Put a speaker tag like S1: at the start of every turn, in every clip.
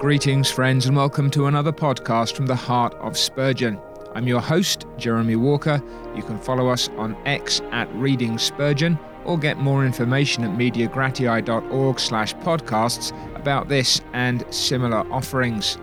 S1: Greetings, friends, and welcome to another podcast from the heart of Spurgeon. I'm your host, Jeremy Walker. You can follow us on X at Reading Spurgeon or get more information at mediagratiae.org slash podcasts about this and similar offerings.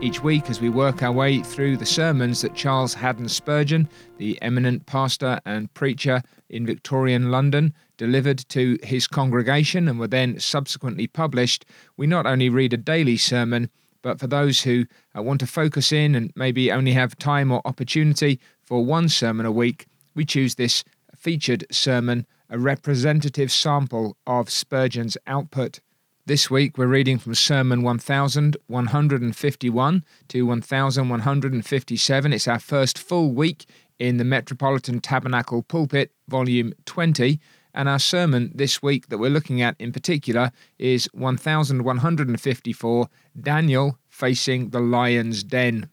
S1: Each week, as we work our way through the sermons that Charles Haddon Spurgeon, the eminent pastor and preacher in Victorian London, delivered to his congregation and were then subsequently published, we not only read a daily sermon, but for those who uh, want to focus in and maybe only have time or opportunity for one sermon a week, we choose this featured sermon, a representative sample of Spurgeon's output. This week we're reading from Sermon 1151 to 1157. It's our first full week in the Metropolitan Tabernacle Pulpit, Volume 20. And our sermon this week that we're looking at in particular is 1154 Daniel Facing the Lion's Den.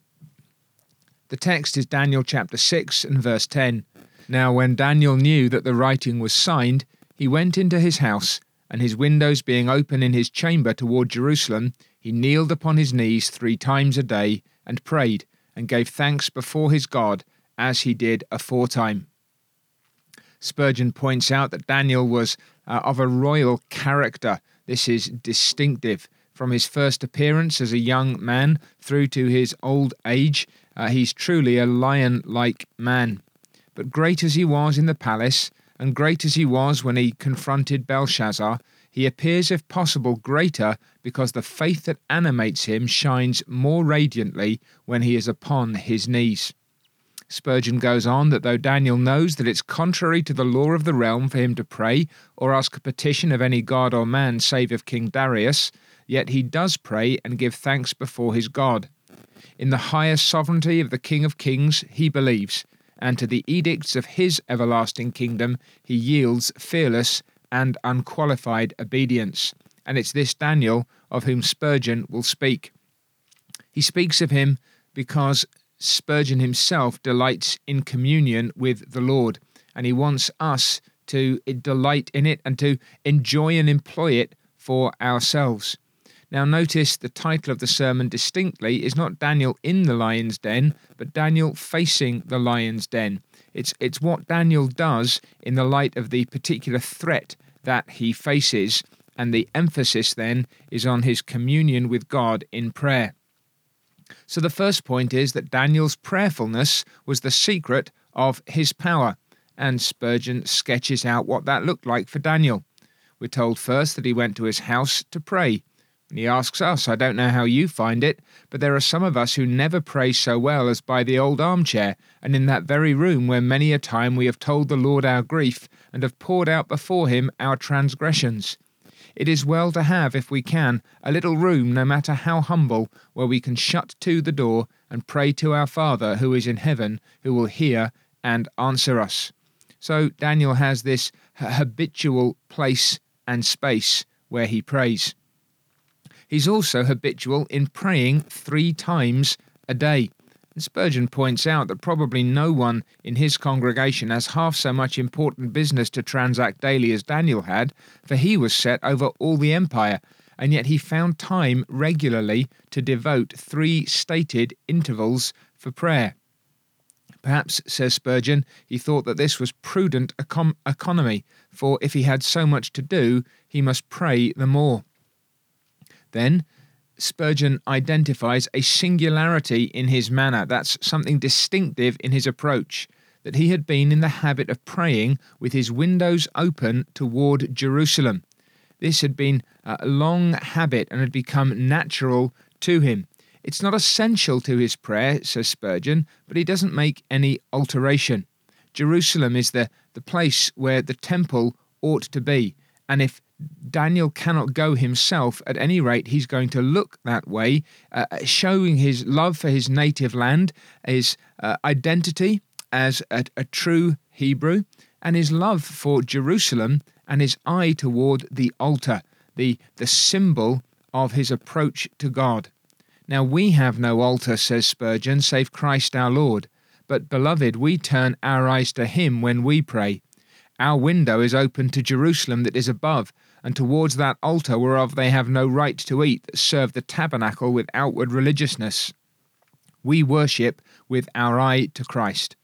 S1: The text is Daniel chapter 6 and verse 10. Now, when Daniel knew that the writing was signed, he went into his house and his windows being open in his chamber toward Jerusalem, he kneeled upon his knees three times a day, and prayed, and gave thanks before his God, as he did aforetime. Spurgeon points out that Daniel was uh, of a royal character. This is distinctive. From his first appearance as a young man through to his old age, uh, he's truly a lion like man. But great as he was in the palace, and great as he was when he confronted Belshazzar, he appears, if possible, greater because the faith that animates him shines more radiantly when he is upon his knees. Spurgeon goes on that though Daniel knows that it's contrary to the law of the realm for him to pray or ask a petition of any god or man save of King Darius, yet he does pray and give thanks before his God. In the higher sovereignty of the King of Kings he believes, and to the edicts of his everlasting kingdom he yields fearless and unqualified obedience. And it's this Daniel of whom Spurgeon will speak. He speaks of him because Spurgeon himself delights in communion with the Lord, and he wants us to delight in it and to enjoy and employ it for ourselves. Now, notice the title of the sermon distinctly is not Daniel in the lion's den, but Daniel facing the lion's den. It's, it's what Daniel does in the light of the particular threat that he faces, and the emphasis then is on his communion with God in prayer. So, the first point is that Daniel's prayerfulness was the secret of his power, and Spurgeon sketches out what that looked like for Daniel. We're told first that he went to his house to pray. And he asks us, I don't know how you find it, but there are some of us who never pray so well as by the old armchair, and in that very room where many a time we have told the Lord our grief, and have poured out before him our transgressions. It is well to have, if we can, a little room, no matter how humble, where we can shut to the door and pray to our Father who is in heaven, who will hear and answer us. So Daniel has this habitual place and space where he prays. He's also habitual in praying three times a day. And Spurgeon points out that probably no one in his congregation has half so much important business to transact daily as Daniel had, for he was set over all the empire, and yet he found time regularly to devote three stated intervals for prayer. Perhaps, says Spurgeon, he thought that this was prudent econ- economy, for if he had so much to do, he must pray the more. Then, Spurgeon identifies a singularity in his manner. That's something distinctive in his approach. That he had been in the habit of praying with his windows open toward Jerusalem. This had been a long habit and had become natural to him. It's not essential to his prayer, says Spurgeon, but he doesn't make any alteration. Jerusalem is the, the place where the temple ought to be. And if Daniel cannot go himself. At any rate, he's going to look that way, uh, showing his love for his native land, his uh, identity as a, a true Hebrew, and his love for Jerusalem and his eye toward the altar, the, the symbol of his approach to God. Now, we have no altar, says Spurgeon, save Christ our Lord. But, beloved, we turn our eyes to him when we pray Our window is open to Jerusalem that is above, and towards that altar whereof they have no right to eat that serve the tabernacle with outward religiousness. We worship with our eye to Christ.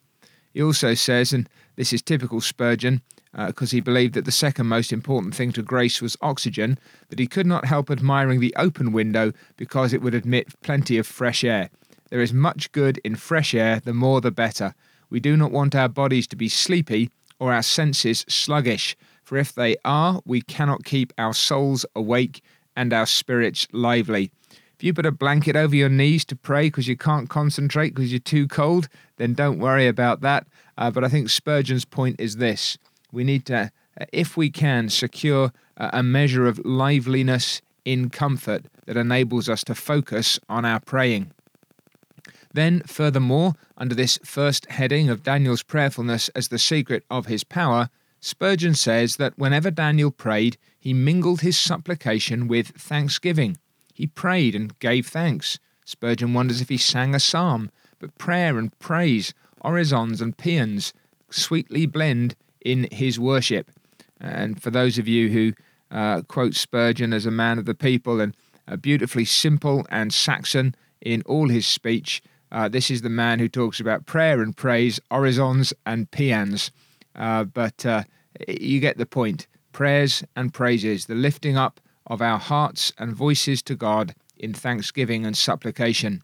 S1: He also says, and this is typical Spurgeon, because uh, he believed that the second most important thing to grace was oxygen, that he could not help admiring the open window because it would admit plenty of fresh air. There is much good in fresh air, the more the better. We do not want our bodies to be sleepy or our senses sluggish, for if they are, we cannot keep our souls awake and our spirits lively. If you put a blanket over your knees to pray because you can't concentrate because you're too cold, then don't worry about that. Uh, but I think Spurgeon's point is this we need to, if we can, secure a measure of liveliness in comfort that enables us to focus on our praying. Then, furthermore, under this first heading of Daniel's prayerfulness as the secret of his power, Spurgeon says that whenever Daniel prayed, he mingled his supplication with thanksgiving. He prayed and gave thanks. Spurgeon wonders if he sang a psalm, but prayer and praise, orisons and paeans, sweetly blend in his worship. And for those of you who uh, quote Spurgeon as a man of the people and uh, beautifully simple and Saxon in all his speech, uh, this is the man who talks about prayer and praise, orisons and paeans. Uh, but uh, you get the point. Prayers and praises, the lifting up of our hearts and voices to God in thanksgiving and supplication.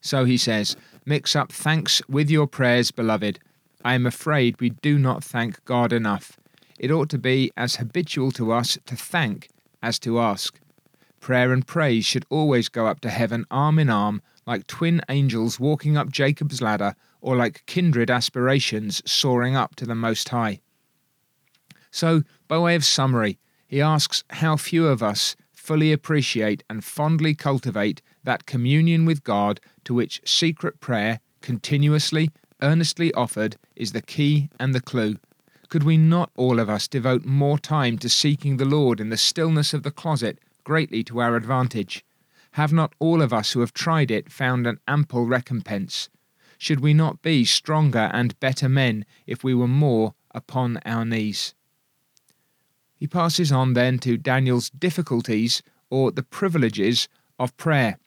S1: So he says, Mix up thanks with your prayers, beloved I am afraid we do not thank God enough. It ought to be as habitual to us to thank as to ask. Prayer and praise should always go up to heaven arm in arm, like twin angels walking up Jacob's ladder, or like kindred aspirations soaring up to the Most High. So, by way of summary, he asks how few of us fully appreciate and fondly cultivate that communion with God to which secret prayer, continuously earnestly offered is the key and the clue. Could we not all of us devote more time to seeking the Lord in the stillness of the closet, greatly to our advantage? Have not all of us who have tried it found an ample recompense? Should we not be stronger and better men if we were more upon our knees? He passes on then to Daniel's difficulties or the privileges of prayer.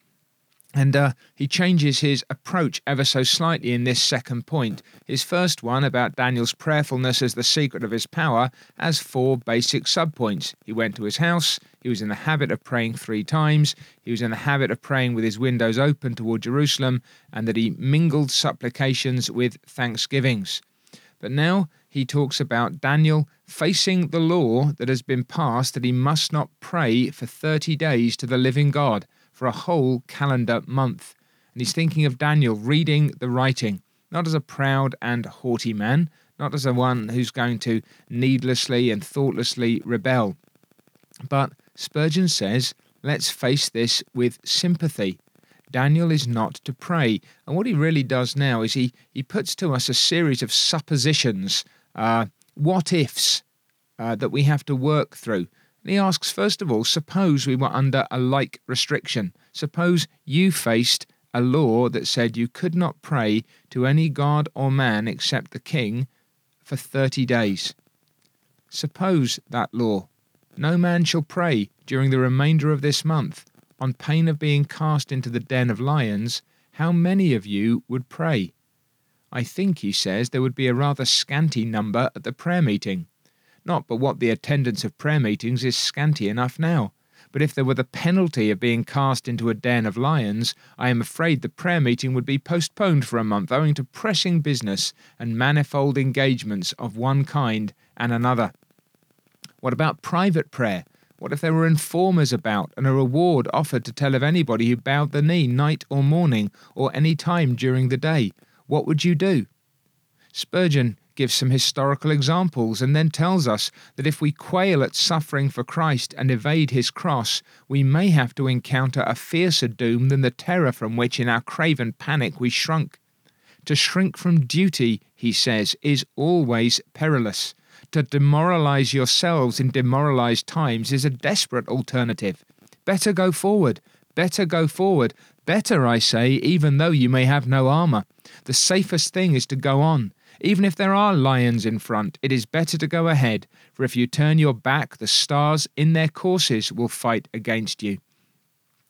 S1: And uh, he changes his approach ever so slightly in this second point. His first one about Daniel's prayerfulness as the secret of his power has four basic subpoints. He went to his house, he was in the habit of praying three times, he was in the habit of praying with his windows open toward Jerusalem, and that he mingled supplications with thanksgivings. But now he talks about Daniel facing the law that has been passed that he must not pray for 30 days to the living God for a whole calendar month. And he's thinking of Daniel reading the writing, not as a proud and haughty man, not as a one who's going to needlessly and thoughtlessly rebel. But Spurgeon says, let's face this with sympathy. Daniel is not to pray. And what he really does now is he, he puts to us a series of suppositions, uh, what ifs, uh, that we have to work through. And he asks, first of all, suppose we were under a like restriction. Suppose you faced a law that said you could not pray to any god or man except the king for 30 days. Suppose that law. No man shall pray during the remainder of this month, on pain of being cast into the den of lions. How many of you would pray? I think, he says, there would be a rather scanty number at the prayer meeting. Not but what the attendance of prayer meetings is scanty enough now. But if there were the penalty of being cast into a den of lions, I am afraid the prayer meeting would be postponed for a month owing to pressing business and manifold engagements of one kind and another. What about private prayer? What if there were informers about and a reward offered to tell of anybody who bowed the knee night or morning or any time during the day? What would you do? Spurgeon gives some historical examples, and then tells us that if we quail at suffering for Christ and evade his cross, we may have to encounter a fiercer doom than the terror from which in our craven panic we shrunk. To shrink from duty, he says, is always perilous. To demoralize yourselves in demoralized times is a desperate alternative. Better go forward, better go forward, better, I say, even though you may have no armour. The safest thing is to go on Even if there are lions in front, it is better to go ahead, for if you turn your back, the stars in their courses will fight against you.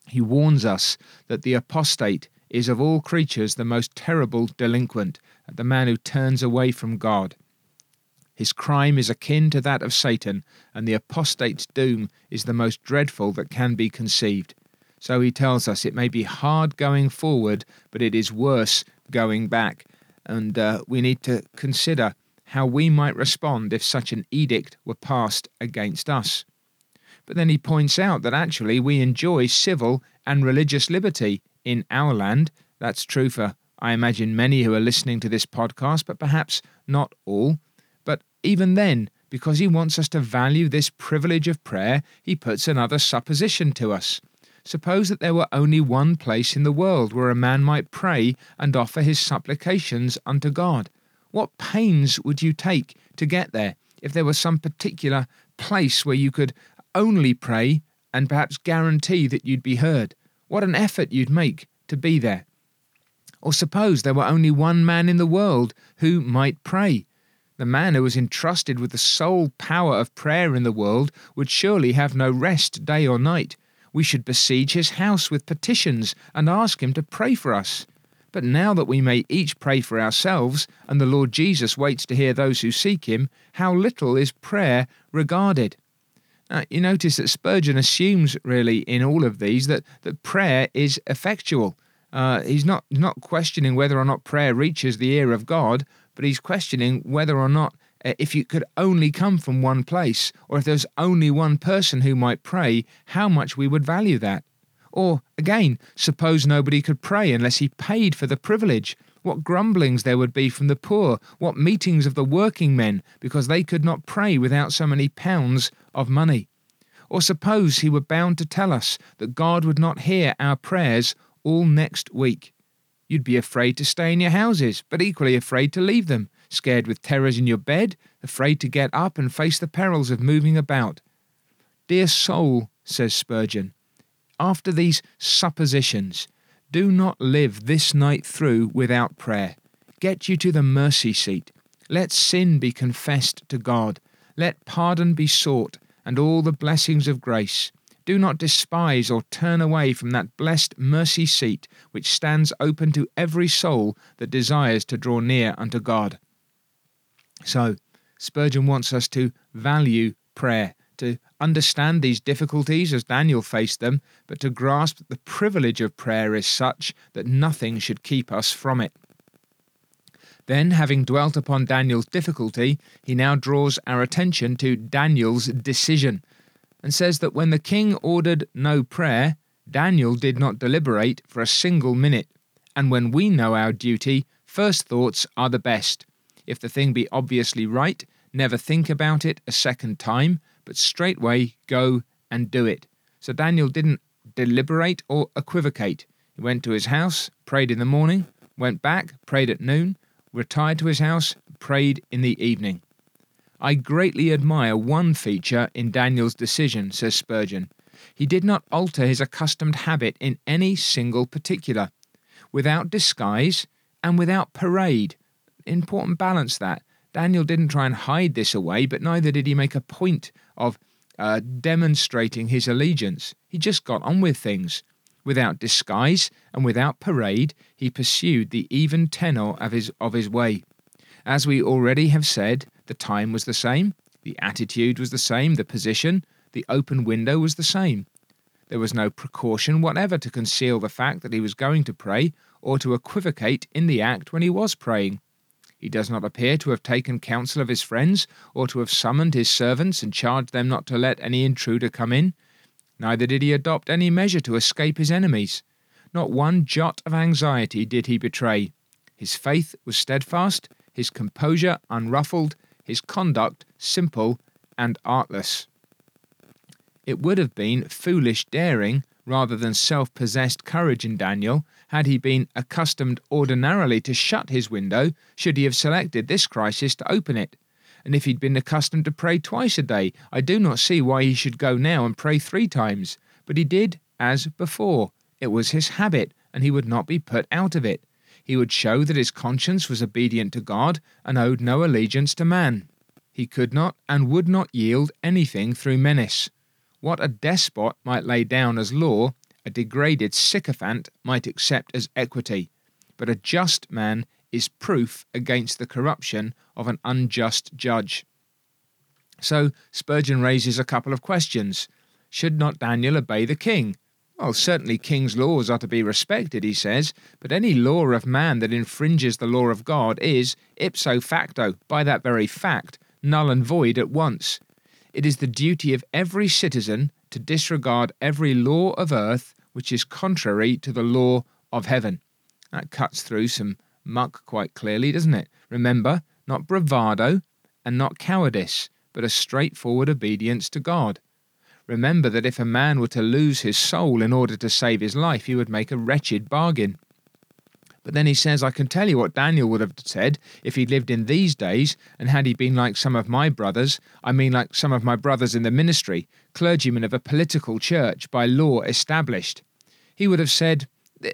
S1: He warns us that the apostate is of all creatures the most terrible delinquent, the man who turns away from God. His crime is akin to that of Satan, and the apostate's doom is the most dreadful that can be conceived. So he tells us it may be hard going forward, but it is worse going back. And uh, we need to consider how we might respond if such an edict were passed against us. But then he points out that actually we enjoy civil and religious liberty in our land. That's true for, I imagine, many who are listening to this podcast, but perhaps not all. But even then, because he wants us to value this privilege of prayer, he puts another supposition to us. Suppose that there were only one place in the world where a man might pray and offer his supplications unto God. What pains would you take to get there if there were some particular place where you could only pray and perhaps guarantee that you'd be heard? What an effort you'd make to be there. Or suppose there were only one man in the world who might pray. The man who was entrusted with the sole power of prayer in the world would surely have no rest day or night we should besiege his house with petitions and ask him to pray for us. But now that we may each pray for ourselves, and the Lord Jesus waits to hear those who seek him, how little is prayer regarded? Now, you notice that Spurgeon assumes, really, in all of these, that, that prayer is effectual. Uh, he's not, not questioning whether or not prayer reaches the ear of God, but he's questioning whether or not Uh, if you could only come from one place, or if there's only one person who might pray, how much we would value that. Or, again, suppose nobody could pray unless he paid for the privilege. What grumblings there would be from the poor, what meetings of the working men, because they could not pray without so many pounds of money. Or suppose he were bound to tell us that God would not hear our prayers all next week. You'd be afraid to stay in your houses, but equally afraid to leave them, scared with terrors in your bed, afraid to get up and face the perils of moving about. Dear soul, says Spurgeon, after these suppositions, do not live this night through without prayer. Get you to the mercy seat. Let sin be confessed to God. Let pardon be sought, and all the blessings of grace. Do not despise or turn away from that blessed mercy seat which stands open to every soul that desires to draw near unto God. So, Spurgeon wants us to value prayer, to understand these difficulties as Daniel faced them, but to grasp that the privilege of prayer is such that nothing should keep us from it. Then, having dwelt upon Daniel's difficulty, he now draws our attention to Daniel's decision, and says that when the king ordered no prayer, Daniel did not deliberate for a single minute. And when we know our duty, first thoughts are the best. If the thing be obviously right, never think about it a second time, but straightway go and do it. So Daniel didn't deliberate or equivocate. He went to his house, prayed in the morning, went back, prayed at noon, retired to his house, prayed in the evening. I greatly admire one feature in Daniel's decision, says Spurgeon. He did not alter his accustomed habit in any single particular. Without disguise and without parade, important balance that. Daniel didn't try and hide this away, but neither did he make a point of uh, demonstrating his allegiance. He just got on with things. Without disguise and without parade, he pursued the even tenor of his, of his way. As we already have said, the time was the same, the attitude was the same, the position, the open window was the same. There was no precaution whatever to conceal the fact that he was going to pray or to equivocate in the act when he was praying. He does not appear to have taken counsel of his friends, or to have summoned his servants and charged them not to let any intruder come in. Neither did he adopt any measure to escape his enemies. Not one jot of anxiety did he betray. His faith was steadfast, his composure unruffled, his conduct simple and artless. It would have been foolish daring rather than self possessed courage in Daniel had he been accustomed ordinarily to shut his window, should he have selected this crisis to open it. And if he'd been accustomed to pray twice a day, I do not see why he should go now and pray three times. But he did as before. It was his habit, and he would not be put out of it. He would show that his conscience was obedient to God and owed no allegiance to man. He could not and would not yield anything through menace. What a despot might lay down as law, a degraded sycophant might accept as equity. But a just man is proof against the corruption of an unjust judge. So Spurgeon raises a couple of questions. Should not Daniel obey the king? Well, certainly king's laws are to be respected, he says, but any law of man that infringes the law of God is, ipso facto, by that very fact, null and void at once. It is the duty of every citizen to disregard every law of earth which is contrary to the law of heaven. That cuts through some muck quite clearly, doesn't it? Remember, not bravado and not cowardice, but a straightforward obedience to God. Remember that if a man were to lose his soul in order to save his life, he would make a wretched bargain. But then he says, I can tell you what Daniel would have said if he'd lived in these days, and had he been like some of my brothers, I mean like some of my brothers in the ministry, clergymen of a political church by law established. He would have said,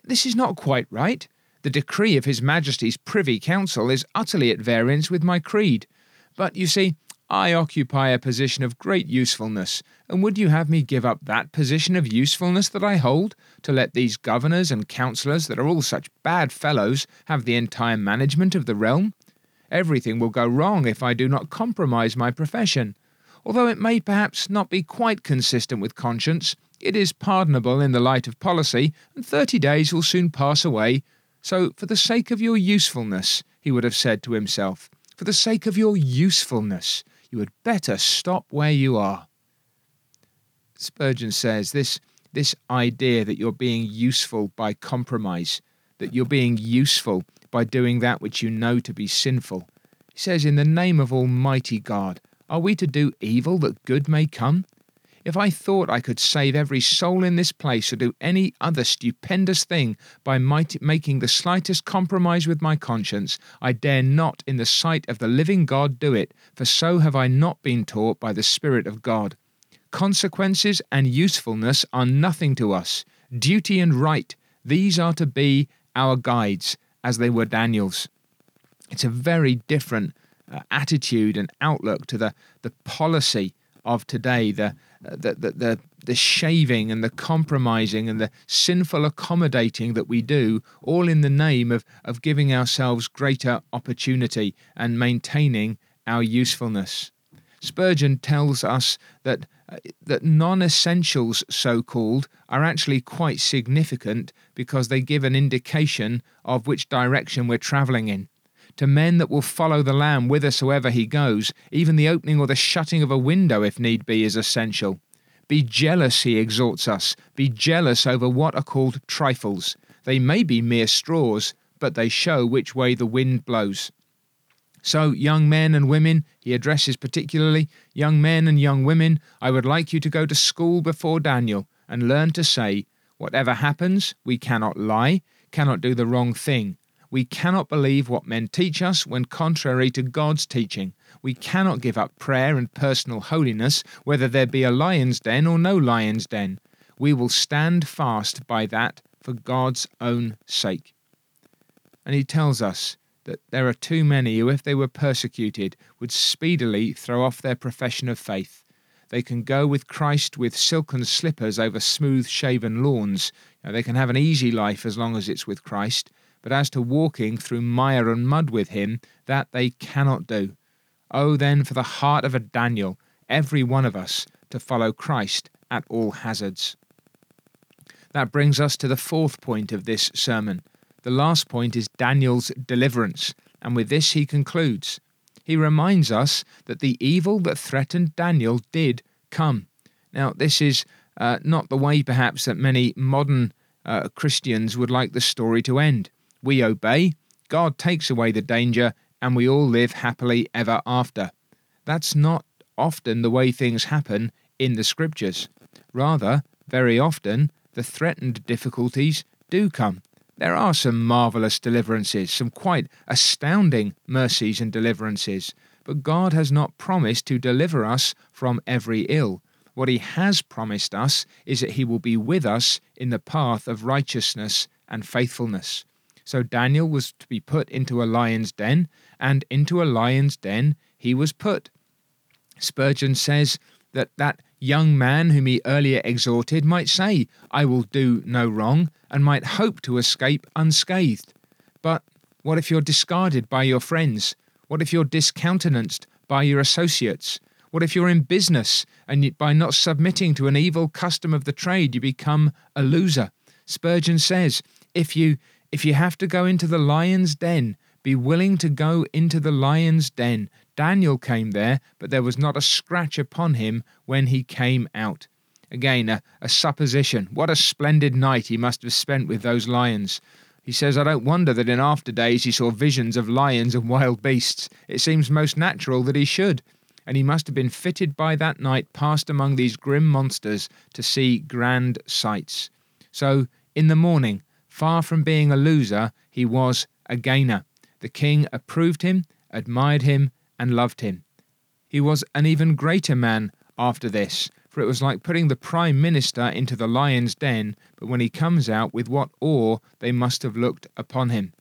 S1: This is not quite right. The decree of His Majesty's Privy Council is utterly at variance with my creed. But you see, I occupy a position of great usefulness, and would you have me give up that position of usefulness that I hold, to let these governors and councillors, that are all such bad fellows, have the entire management of the realm? Everything will go wrong if I do not compromise my profession. Although it may perhaps not be quite consistent with conscience, it is pardonable in the light of policy, and thirty days will soon pass away. So, for the sake of your usefulness, he would have said to himself, for the sake of your usefulness, you had better stop where you are. Spurgeon says this, this idea that you're being useful by compromise, that you're being useful by doing that which you know to be sinful. He says, In the name of Almighty God, are we to do evil that good may come? If I thought I could save every soul in this place or do any other stupendous thing by making the slightest compromise with my conscience, I dare not in the sight of the living God do it, for so have I not been taught by the Spirit of God. Consequences and usefulness are nothing to us. Duty and right, these are to be our guides, as they were Daniel's. It's a very different uh, attitude and outlook to the, the policy of today, the, the, the, the, the shaving and the compromising and the sinful accommodating that we do, all in the name of, of giving ourselves greater opportunity and maintaining our usefulness. Spurgeon tells us that, uh, that non essentials, so called, are actually quite significant because they give an indication of which direction we're travelling in to men that will follow the Lamb whithersoever he goes. Even the opening or the shutting of a window, if need be, is essential. Be jealous, he exhorts us. Be jealous over what are called trifles. They may be mere straws, but they show which way the wind blows. So, young men and women, he addresses particularly young men and young women, I would like you to go to school before Daniel and learn to say, Whatever happens, we cannot lie, cannot do the wrong thing, we cannot believe what men teach us when contrary to God's teaching. We cannot give up prayer and personal holiness, whether there be a lion's den or no lion's den. We will stand fast by that for God's own sake. And he tells us that there are too many who, if they were persecuted, would speedily throw off their profession of faith. They can go with Christ with silken slippers over smooth shaven lawns. They can have an easy life as long as it's with Christ but as to walking through mire and mud with him, that they cannot do. Oh, then, for the heart of a Daniel, every one of us, to follow Christ at all hazards. That brings us to the fourth point of this sermon. The last point is Daniel's deliverance, and with this he concludes. He reminds us that the evil that threatened Daniel did come. Now, this is uh, not the way, perhaps, that many modern uh, Christians would like the story to end. We obey, God takes away the danger, and we all live happily ever after. That's not often the way things happen in the scriptures. Rather, very often, the threatened difficulties do come. There are some marvellous deliverances, some quite astounding mercies and deliverances, but God has not promised to deliver us from every ill. What He has promised us is that He will be with us in the path of righteousness and faithfulness. So Daniel was to be put into a lion's den, and into a lion's den he was put. Spurgeon says that that young man whom he earlier exhorted might say, I will do no wrong, and might hope to escape unscathed. But what if you're discarded by your friends? What if you're discountenanced by your associates? What if you're in business and by not submitting to an evil custom of the trade you become a loser? Spurgeon says, if you if you have to go into the lion's den, be willing to go into the lion's den. Daniel came there, but there was not a scratch upon him when he came out. Again, a, a supposition. What a splendid night he must have spent with those lions. He says, I don't wonder that in after days he saw visions of lions and wild beasts. It seems most natural that he should. And he must have been fitted by that night passed among these grim monsters to see grand sights. So, in the morning, far from being a loser, he was a gainer. The king approved him, admired him, and loved him. He was an even greater man after this, for it was like putting the Prime Minister into the lion's den, but when he comes out, with what awe they must have looked upon him.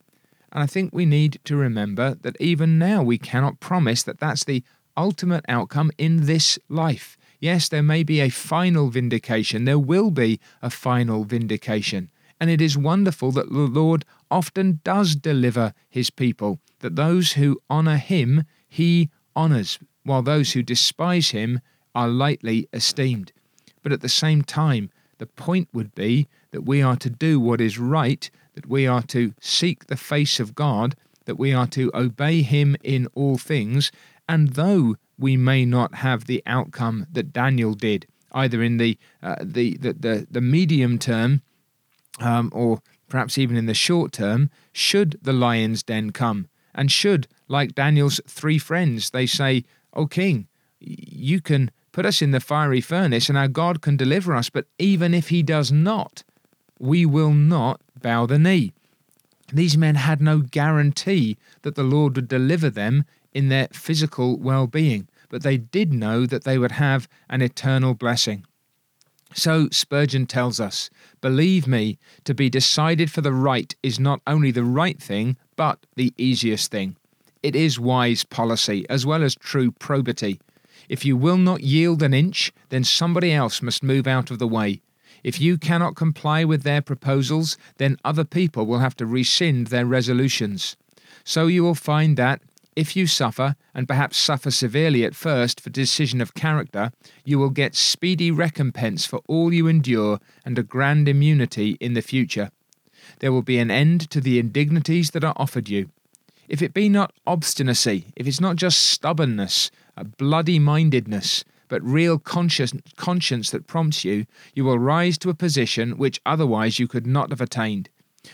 S1: And I think we need to remember that even now we cannot promise that that's the ultimate outcome in this life. Yes, there may be a final vindication, there will be a final vindication. And it is wonderful that the Lord often does deliver his people, that those who honour him he honours, while those who despise him are lightly esteemed. But at the same time, the point would be that we are to do what is right, that we are to seek the face of God, that we are to obey him in all things, and though we may not have the outcome that Daniel did, either in the uh, the, the, the the medium term um, or perhaps even in the short term, should the lion's den come, and should, like Daniel's three friends, they say, O king, you can put us in the fiery furnace, and our God can deliver us, but even if he does not, we will not bow the knee. These men had no guarantee that the Lord would deliver them in their physical well being, but they did know that they would have an eternal blessing. So Spurgeon tells us, believe me, to be decided for the right is not only the right thing, but the easiest thing. It is wise policy as well as true probity. If you will not yield an inch, then somebody else must move out of the way. If you cannot comply with their proposals, then other people will have to rescind their resolutions. So you will find that, if you suffer, and perhaps suffer severely at first for decision of character, you will get speedy recompense for all you endure and a grand immunity in the future. There will be an end to the indignities that are offered you. If it be not obstinacy, if it's not just stubbornness, a bloody mindedness, but real conscience, conscience that prompts you, you will rise to a position which otherwise you could not have attained.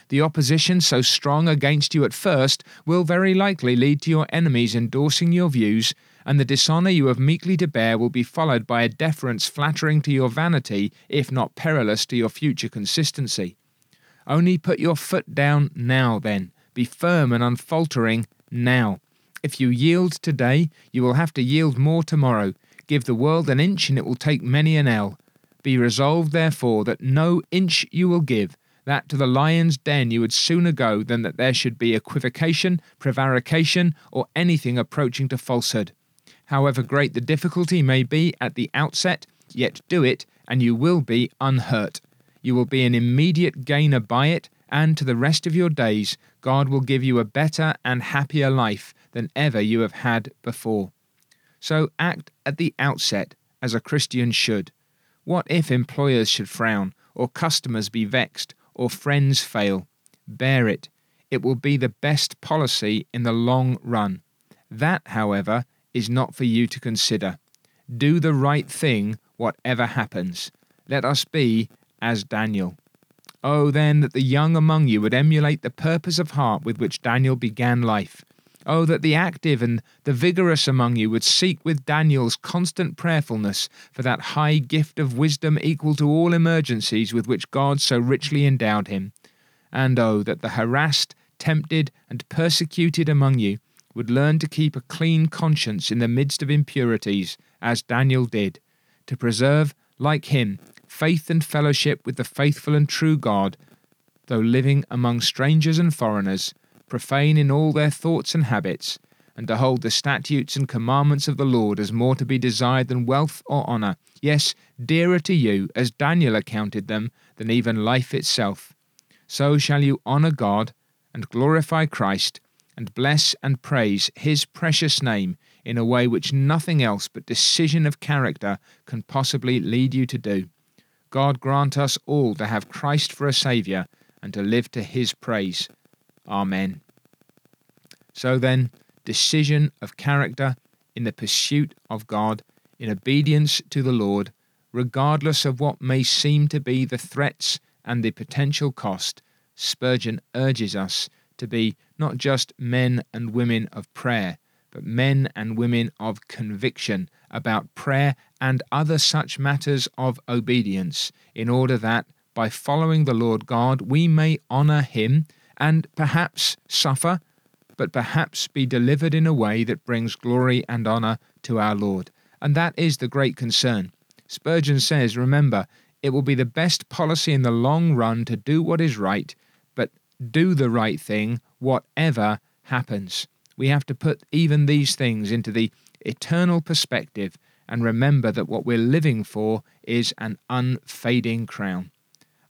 S1: The opposition so strong against you at first will very likely lead to your enemies endorsing your views, and the dishonour you have meekly to bear will be followed by a deference flattering to your vanity, if not perilous to your future consistency. Only put your foot down now, then. Be firm and unfaltering now. If you yield today, you will have to yield more tomorrow. Give the world an inch, and it will take many an ell. Be resolved, therefore, that no inch you will give, that to the lion's den you would sooner go than that there should be equivocation, prevarication, or anything approaching to falsehood. However great the difficulty may be at the outset, yet do it, and you will be unhurt. You will be an immediate gainer by it, and to the rest of your days, God will give you a better and happier life than ever you have had before. So act at the outset as a Christian should. What if employers should frown, or customers be vexed, or friends fail. Bear it. It will be the best policy in the long run. That, however, is not for you to consider. Do the right thing, whatever happens. Let us be as Daniel. Oh, then, that the young among you would emulate the purpose of heart with which Daniel began life. Oh, that the active and the vigorous among you would seek with Daniel's constant prayerfulness for that high gift of wisdom equal to all emergencies with which God so richly endowed him. And oh, that the harassed, tempted, and persecuted among you would learn to keep a clean conscience in the midst of impurities, as Daniel did, to preserve, like him, faith and fellowship with the faithful and true God, though living among strangers and foreigners, profane in all their thoughts and habits, and to hold the statutes and commandments of the Lord as more to be desired than wealth or honour, yes, dearer to you, as Daniel accounted them, than even life itself. So shall you honour God, and glorify Christ, and bless and praise his precious name in a way which nothing else but decision of character can possibly lead you to do. God grant us all to have Christ for a Saviour and to live to his praise. Amen. So then, decision of character in the pursuit of God, in obedience to the Lord, regardless of what may seem to be the threats and the potential cost, Spurgeon urges us to be not just men and women of prayer, but men and women of conviction about prayer and other such matters of obedience, in order that, by following the Lord God, we may honour Him and perhaps suffer, but perhaps be delivered in a way that brings glory and honour to our Lord. And that is the great concern. Spurgeon says, Remember, it will be the best policy in the long run to do what is right, but do the right thing, whatever happens. We have to put even these things into the eternal perspective and remember that what we're living for is an unfading crown.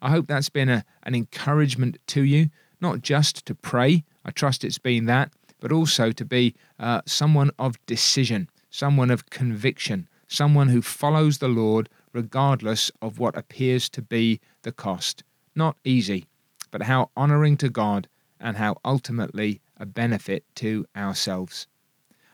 S1: I hope that's been a, an encouragement to you, not just to pray, I trust it's been that, but also to be uh, someone of decision, someone of conviction, someone who follows the Lord regardless of what appears to be the cost. Not easy, but how honouring to God and how ultimately a benefit to ourselves.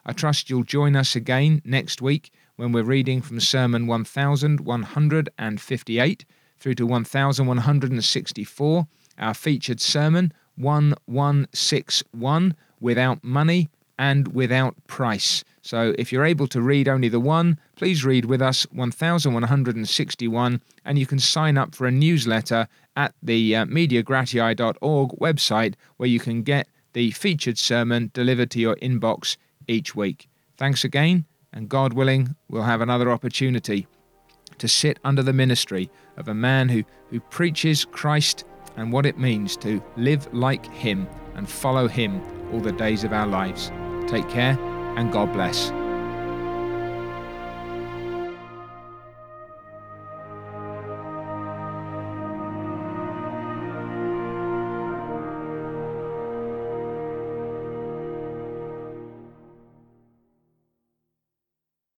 S1: I trust you'll join us again next week when we're reading from Sermon 1158 through to 1164, our featured sermon 1161, Without Money and Without Price. So if you're able to read only the one, please read with us 1161, and you can sign up for a newsletter at the uh, mediagratiae.org website where you can get the featured sermon delivered to your inbox each week. Thanks again, and God willing, we'll have another opportunity to sit under the ministry of a man who, who preaches Christ and what it means to live like him and follow him all the days of our lives. Take care and God bless.